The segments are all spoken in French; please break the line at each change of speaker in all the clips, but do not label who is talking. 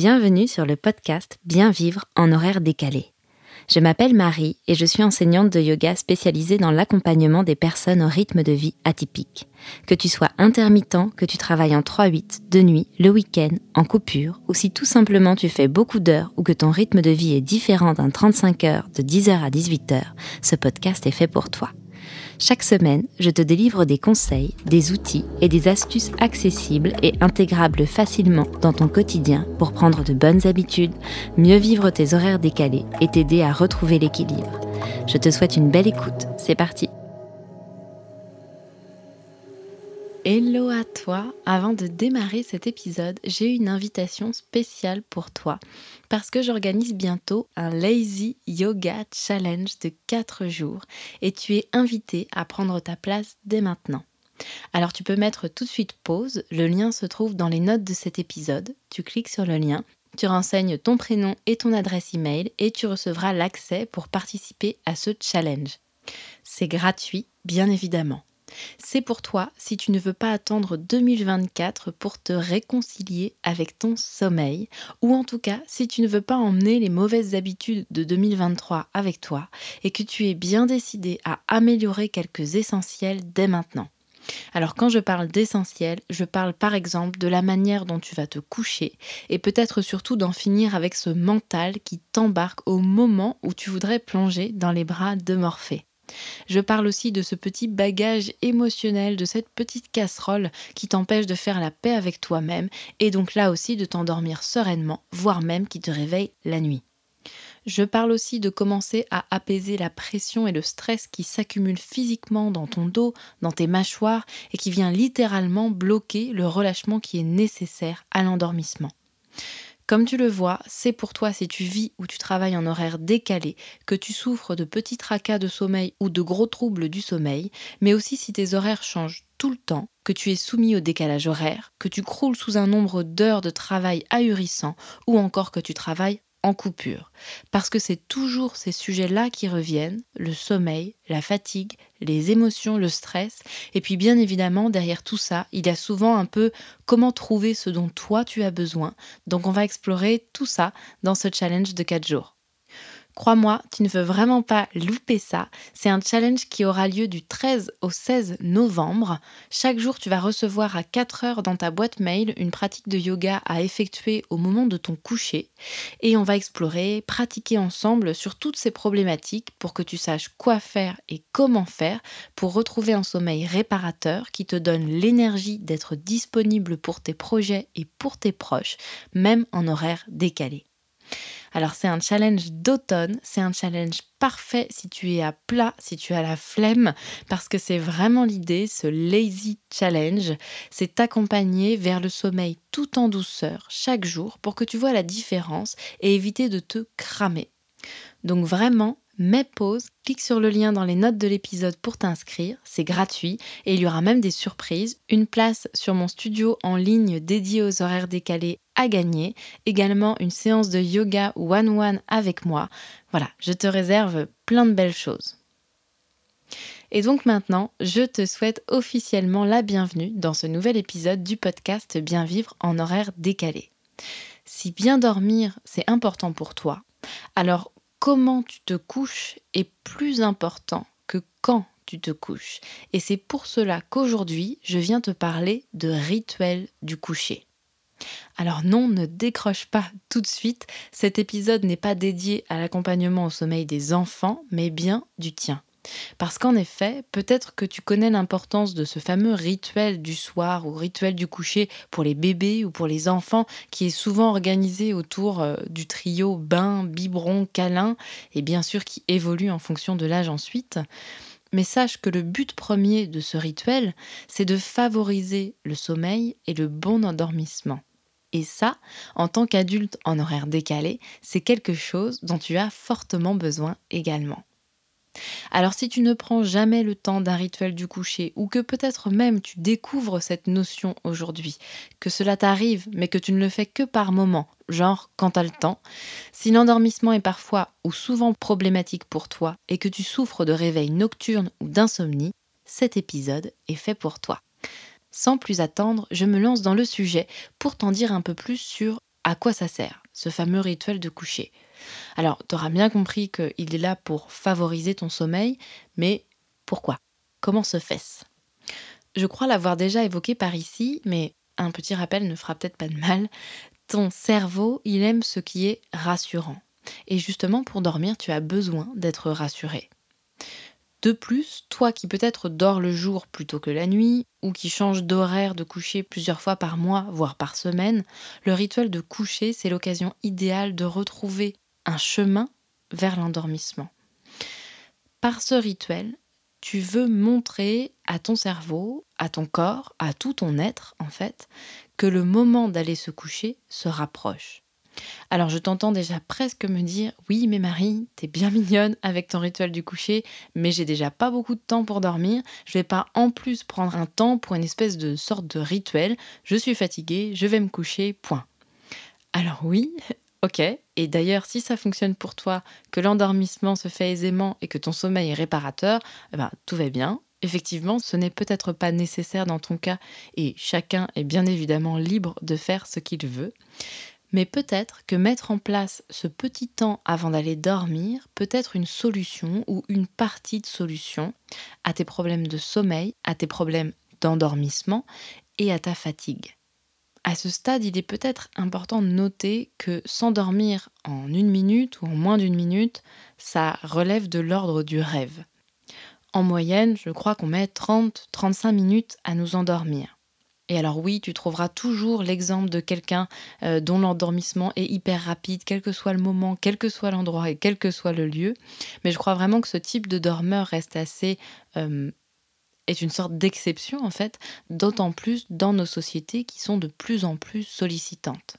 Bienvenue sur le podcast Bien vivre en horaire décalé. Je m'appelle Marie et je suis enseignante de yoga spécialisée dans l'accompagnement des personnes au rythme de vie atypique. Que tu sois intermittent, que tu travailles en 3-8, de nuit, le week-end, en coupure, ou si tout simplement tu fais beaucoup d'heures ou que ton rythme de vie est différent d'un 35 heures de 10h à 18h, ce podcast est fait pour toi. Chaque semaine, je te délivre des conseils, des outils et des astuces accessibles et intégrables facilement dans ton quotidien pour prendre de bonnes habitudes, mieux vivre tes horaires décalés et t'aider à retrouver l'équilibre. Je te souhaite une belle écoute. C'est parti. Hello à toi Avant de démarrer cet épisode, j'ai une invitation spéciale pour toi parce que j'organise bientôt un Lazy Yoga Challenge de 4 jours et tu es invité à prendre ta place dès maintenant. Alors tu peux mettre tout de suite pause, le lien se trouve dans les notes de cet épisode, tu cliques sur le lien, tu renseignes ton prénom et ton adresse email et tu recevras l'accès pour participer à ce challenge. C'est gratuit, bien évidemment. C'est pour toi si tu ne veux pas attendre 2024 pour te réconcilier avec ton sommeil, ou en tout cas si tu ne veux pas emmener les mauvaises habitudes de 2023 avec toi et que tu es bien décidé à améliorer quelques essentiels dès maintenant. Alors quand je parle d'essentiel, je parle par exemple de la manière dont tu vas te coucher et peut-être surtout d'en finir avec ce mental qui t'embarque au moment où tu voudrais plonger dans les bras de Morphée. Je parle aussi de ce petit bagage émotionnel, de cette petite casserole qui t'empêche de faire la paix avec toi-même et donc là aussi de t'endormir sereinement, voire même qui te réveille la nuit. Je parle aussi de commencer à apaiser la pression et le stress qui s'accumulent physiquement dans ton dos, dans tes mâchoires et qui vient littéralement bloquer le relâchement qui est nécessaire à l'endormissement. Comme tu le vois, c'est pour toi si tu vis ou tu travailles en horaire décalé, que tu souffres de petits tracas de sommeil ou de gros troubles du sommeil, mais aussi si tes horaires changent tout le temps, que tu es soumis au décalage horaire, que tu croules sous un nombre d'heures de travail ahurissant ou encore que tu travailles en coupure. Parce que c'est toujours ces sujets-là qui reviennent, le sommeil, la fatigue, les émotions, le stress. Et puis bien évidemment, derrière tout ça, il y a souvent un peu comment trouver ce dont toi tu as besoin. Donc on va explorer tout ça dans ce challenge de 4 jours. Crois-moi, tu ne veux vraiment pas louper ça. C'est un challenge qui aura lieu du 13 au 16 novembre. Chaque jour, tu vas recevoir à 4 heures dans ta boîte mail une pratique de yoga à effectuer au moment de ton coucher. Et on va explorer, pratiquer ensemble sur toutes ces problématiques pour que tu saches quoi faire et comment faire pour retrouver un sommeil réparateur qui te donne l'énergie d'être disponible pour tes projets et pour tes proches, même en horaire décalé. Alors c'est un challenge d'automne, c'est un challenge parfait si tu es à plat, si tu as la flemme, parce que c'est vraiment l'idée, ce lazy challenge, c'est t'accompagner vers le sommeil tout en douceur chaque jour pour que tu vois la différence et éviter de te cramer. Donc vraiment, Mets pause, clique sur le lien dans les notes de l'épisode pour t'inscrire, c'est gratuit et il y aura même des surprises, une place sur mon studio en ligne dédié aux horaires décalés à gagner, également une séance de yoga one-one avec moi. Voilà, je te réserve plein de belles choses. Et donc maintenant, je te souhaite officiellement la bienvenue dans ce nouvel épisode du podcast Bien vivre en horaire décalé. Si bien dormir, c'est important pour toi, alors comment tu te couches est plus important que quand tu te couches. Et c'est pour cela qu'aujourd'hui, je viens te parler de rituel du coucher. Alors non, ne décroche pas tout de suite, cet épisode n'est pas dédié à l'accompagnement au sommeil des enfants, mais bien du tien. Parce qu'en effet, peut-être que tu connais l'importance de ce fameux rituel du soir ou rituel du coucher pour les bébés ou pour les enfants qui est souvent organisé autour euh, du trio bain, biberon, câlin et bien sûr qui évolue en fonction de l'âge ensuite. Mais sache que le but premier de ce rituel, c'est de favoriser le sommeil et le bon endormissement. Et ça, en tant qu'adulte en horaire décalé, c'est quelque chose dont tu as fortement besoin également. Alors si tu ne prends jamais le temps d'un rituel du coucher, ou que peut-être même tu découvres cette notion aujourd'hui, que cela t'arrive mais que tu ne le fais que par moment, genre quand t'as le temps, si l'endormissement est parfois ou souvent problématique pour toi et que tu souffres de réveil nocturne ou d'insomnie, cet épisode est fait pour toi. Sans plus attendre, je me lance dans le sujet pour t'en dire un peu plus sur à quoi ça sert, ce fameux rituel de coucher. Alors, tu auras bien compris qu'il est là pour favoriser ton sommeil, mais pourquoi? Comment se fait-ce? Je crois l'avoir déjà évoqué par ici, mais un petit rappel ne fera peut-être pas de mal. Ton cerveau, il aime ce qui est rassurant. Et justement, pour dormir, tu as besoin d'être rassuré. De plus, toi qui peut-être dors le jour plutôt que la nuit, ou qui change d'horaire de coucher plusieurs fois par mois, voire par semaine, le rituel de coucher, c'est l'occasion idéale de retrouver un chemin vers l'endormissement. Par ce rituel, tu veux montrer à ton cerveau, à ton corps, à tout ton être en fait, que le moment d'aller se coucher se rapproche. Alors je t'entends déjà presque me dire oui mais Marie, t'es bien mignonne avec ton rituel du coucher, mais j'ai déjà pas beaucoup de temps pour dormir, je vais pas en plus prendre un temps pour une espèce de sorte de rituel, je suis fatiguée, je vais me coucher, point. Alors oui, ok, et d'ailleurs si ça fonctionne pour toi, que l'endormissement se fait aisément et que ton sommeil est réparateur, eh ben, tout va bien, Effectivement, ce n'est peut-être pas nécessaire dans ton cas et chacun est bien évidemment libre de faire ce qu'il veut. Mais peut-être que mettre en place ce petit temps avant d'aller dormir peut être une solution ou une partie de solution à tes problèmes de sommeil, à tes problèmes d'endormissement et à ta fatigue. À ce stade, il est peut-être important de noter que s'endormir en une minute ou en moins d'une minute, ça relève de l'ordre du rêve. En moyenne, je crois qu'on met 30-35 minutes à nous endormir. Et alors oui, tu trouveras toujours l'exemple de quelqu'un euh, dont l'endormissement est hyper rapide, quel que soit le moment, quel que soit l'endroit et quel que soit le lieu. Mais je crois vraiment que ce type de dormeur reste assez... Euh, est une sorte d'exception en fait, d'autant plus dans nos sociétés qui sont de plus en plus sollicitantes.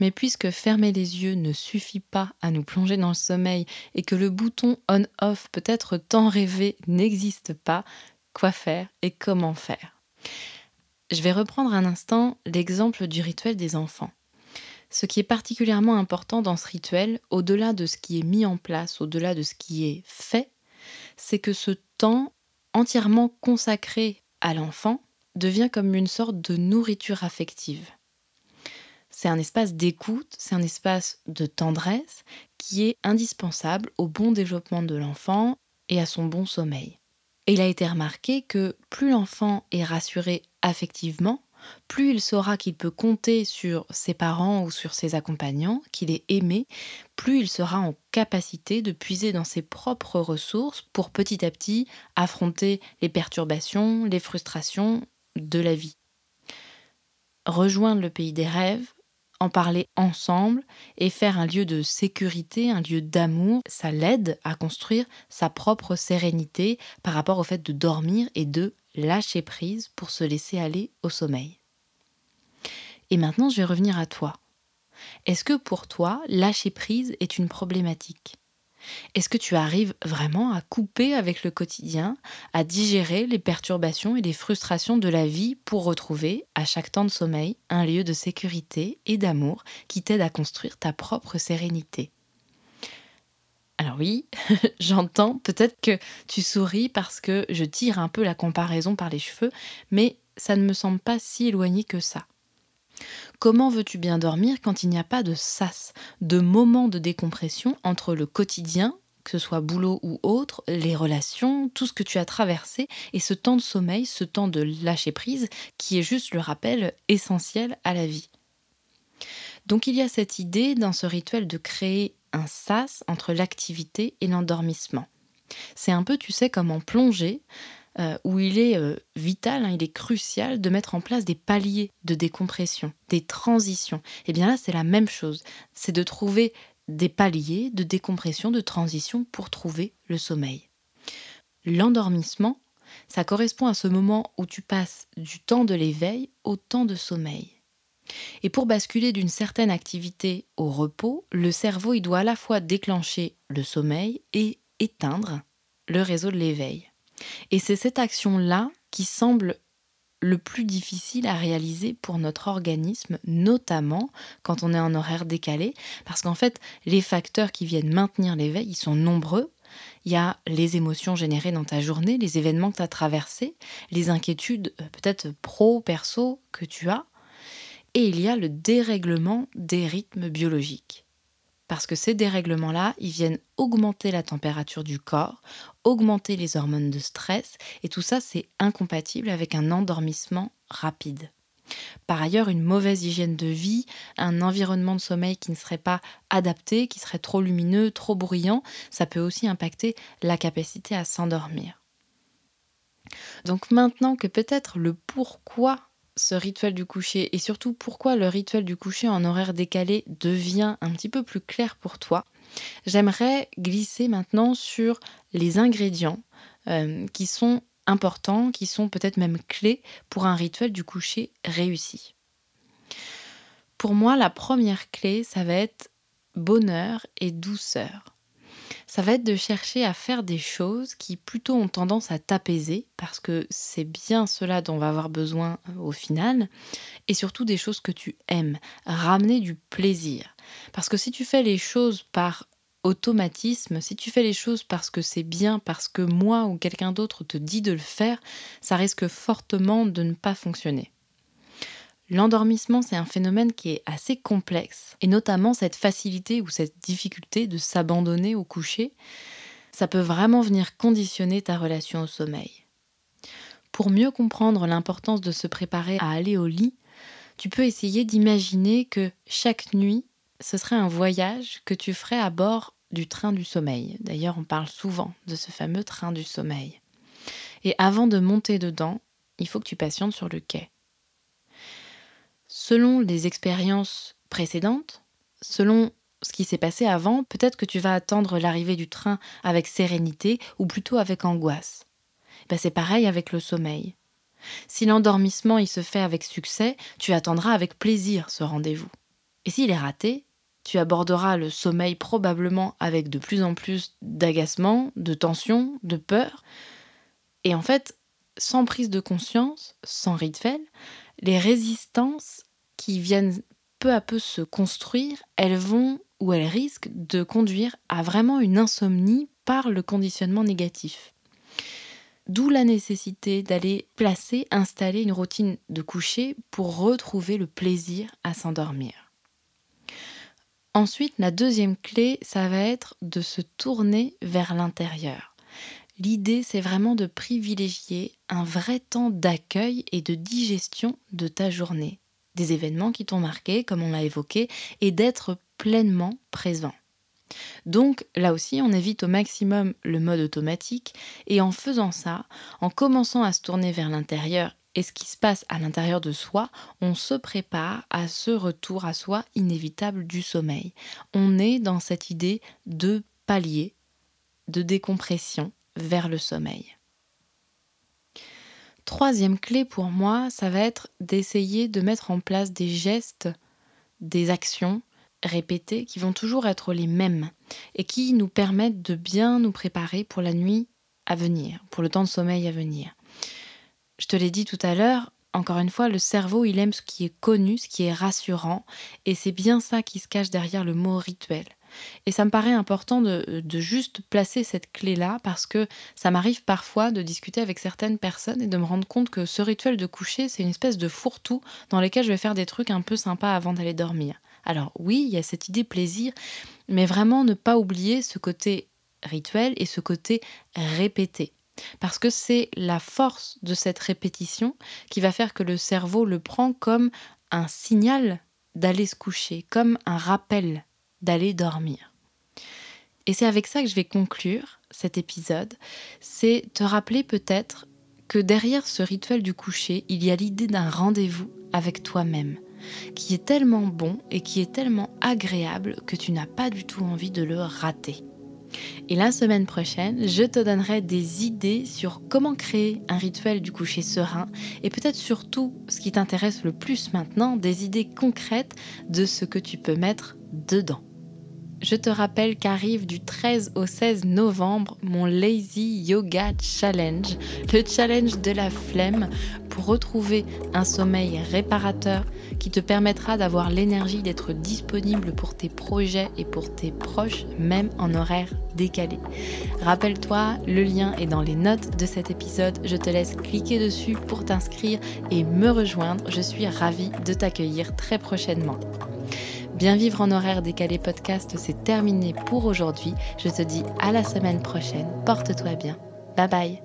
Mais puisque fermer les yeux ne suffit pas à nous plonger dans le sommeil et que le bouton on-off peut-être tant rêvé n'existe pas, quoi faire et comment faire? Je vais reprendre un instant l'exemple du rituel des enfants. Ce qui est particulièrement important dans ce rituel, au-delà de ce qui est mis en place, au-delà de ce qui est fait, c'est que ce temps entièrement consacré à l'enfant devient comme une sorte de nourriture affective. C'est un espace d'écoute, c'est un espace de tendresse qui est indispensable au bon développement de l'enfant et à son bon sommeil. Et il a été remarqué que plus l'enfant est rassuré affectivement, plus il saura qu'il peut compter sur ses parents ou sur ses accompagnants, qu'il est aimé, plus il sera en capacité de puiser dans ses propres ressources pour petit à petit affronter les perturbations, les frustrations de la vie. Rejoindre le pays des rêves, en parler ensemble et faire un lieu de sécurité, un lieu d'amour, ça l'aide à construire sa propre sérénité par rapport au fait de dormir et de lâcher prise pour se laisser aller au sommeil. Et maintenant, je vais revenir à toi. Est-ce que pour toi, lâcher prise est une problématique? Est-ce que tu arrives vraiment à couper avec le quotidien, à digérer les perturbations et les frustrations de la vie pour retrouver, à chaque temps de sommeil, un lieu de sécurité et d'amour qui t'aide à construire ta propre sérénité? Alors oui, j'entends peut-être que tu souris parce que je tire un peu la comparaison par les cheveux, mais ça ne me semble pas si éloigné que ça. Comment veux-tu bien dormir quand il n'y a pas de sas, de moment de décompression entre le quotidien, que ce soit boulot ou autre, les relations, tout ce que tu as traversé, et ce temps de sommeil, ce temps de lâcher prise, qui est juste le rappel essentiel à la vie? Donc il y a cette idée dans ce rituel de créer un sas entre l'activité et l'endormissement. C'est un peu, tu sais, comme en plongée, euh, où il est euh, vital, hein, il est crucial de mettre en place des paliers de décompression, des transitions. Et eh bien là, c'est la même chose. C'est de trouver des paliers de décompression, de transition pour trouver le sommeil. L'endormissement, ça correspond à ce moment où tu passes du temps de l'éveil au temps de sommeil. Et pour basculer d'une certaine activité au repos, le cerveau il doit à la fois déclencher le sommeil et éteindre le réseau de l'éveil. Et c'est cette action-là qui semble le plus difficile à réaliser pour notre organisme, notamment quand on est en horaire décalé, parce qu'en fait, les facteurs qui viennent maintenir l'éveil, ils sont nombreux. Il y a les émotions générées dans ta journée, les événements que tu as traversés, les inquiétudes euh, peut-être pro, perso que tu as. et il y a le dérèglement des rythmes biologiques. Parce que ces dérèglements-là, ils viennent augmenter la température du corps, augmenter les hormones de stress, et tout ça, c'est incompatible avec un endormissement rapide. Par ailleurs, une mauvaise hygiène de vie, un environnement de sommeil qui ne serait pas adapté, qui serait trop lumineux, trop bruyant, ça peut aussi impacter la capacité à s'endormir. Donc maintenant que peut-être le pourquoi ce rituel du coucher et surtout pourquoi le rituel du coucher en horaire décalé devient un petit peu plus clair pour toi, j'aimerais glisser maintenant sur les ingrédients euh, qui sont importants, qui sont peut-être même clés pour un rituel du coucher réussi. Pour moi, la première clé, ça va être bonheur et douceur ça va être de chercher à faire des choses qui plutôt ont tendance à t'apaiser, parce que c'est bien cela dont on va avoir besoin euh, au final, et surtout des choses que tu aimes, ramener du plaisir. Parce que si tu fais les choses par automatisme, si tu fais les choses parce que c'est bien, parce que moi ou quelqu'un d'autre te dit de le faire, ça risque fortement de ne pas fonctionner. L'endormissement, c'est un phénomène qui est assez complexe, et notamment cette facilité ou cette difficulté de s'abandonner au coucher, ça peut vraiment venir conditionner ta relation au sommeil. Pour mieux comprendre l'importance de se préparer à aller au lit, tu peux essayer d'imaginer que chaque nuit, ce serait un voyage que tu ferais à bord du train du sommeil. D'ailleurs, on parle souvent de ce fameux train du sommeil. Et avant de monter dedans, il faut que tu patientes sur le quai selon les expériences précédentes, selon ce qui s'est passé avant, peut-être que tu vas attendre l'arrivée du train avec sérénité ou plutôt avec angoisse. Ben c'est pareil avec le sommeil. Si l'endormissement il se fait avec succès, tu attendras avec plaisir ce rendez-vous. Et s'il est raté, tu aborderas le sommeil probablement avec de plus en plus d'agacement, de tension, de peur. Et en fait, sans prise de conscience, sans rituel, les résistances qui viennent peu à peu se construire, elles vont ou elles risquent de conduire à vraiment une insomnie par le conditionnement négatif. D'où la nécessité d'aller placer, installer une routine de coucher pour retrouver le plaisir à s'endormir. Ensuite, la deuxième clé, ça va être de se tourner vers l'intérieur. L'idée, c'est vraiment de privilégier un vrai temps d'accueil et de digestion de ta journée, des événements qui t'ont marqué, comme on l'a évoqué, et d'être pleinement présent. Donc là aussi, on évite au maximum le mode automatique et en faisant ça, en commençant à se tourner vers l'intérieur et ce qui se passe à l'intérieur de soi, on se prépare à ce retour à soi inévitable du sommeil. On est dans cette idée de palier, de décompression vers le sommeil. Troisième clé pour moi, ça va être d'essayer de mettre en place des gestes, des actions répétées qui vont toujours être les mêmes et qui nous permettent de bien nous préparer pour la nuit à venir, pour le temps de sommeil à venir. Je te l'ai dit tout à l'heure, encore une fois, le cerveau, il aime ce qui est connu, ce qui est rassurant, et c'est bien ça qui se cache derrière le mot rituel. Et ça me paraît important de, juste placer cette clé-là parce que ça m'arrive parfois de discuter avec certaines personnes et de me rendre compte que ce rituel de coucher, c'est une espèce de fourre-tout dans lequel je vais faire des trucs un peu sympas avant d'aller dormir. Alors oui, il y a cette idée plaisir, mais vraiment ne pas oublier ce côté rituel et ce côté répété. Parce que c'est la force de cette répétition qui va faire que le cerveau le prend comme un signal d'aller se coucher, comme un rappel d'aller dormir. Et c'est avec ça que je vais conclure cet épisode, c'est te rappeler peut-être que derrière ce rituel du coucher, il y a l'idée d'un rendez-vous avec toi-même, qui est tellement bon et qui est tellement agréable que tu n'as pas du tout envie de le rater. Et la semaine prochaine, je te donnerai des idées sur comment créer un rituel du coucher serein et peut-être surtout ce qui t'intéresse le plus maintenant, des idées concrètes de ce que tu peux mettre dedans. Je te rappelle qu'arrive du 13 au 16 novembre mon Lazy Yoga Challenge, le challenge de la flemme pour retrouver un sommeil réparateur qui te permettra d'avoir l'énergie d'être disponible pour tes projets et pour tes proches, même en horaire décalé. Rappelle-toi, le lien est dans les notes de cet épisode. Je te laisse cliquer dessus pour t'inscrire et me rejoindre. Je suis ravie de t'accueillir très prochainement. Bien vivre en horaire décalé podcast, c'est terminé pour aujourd'hui. Je te dis à la semaine prochaine. Porte-toi bien. Bye bye.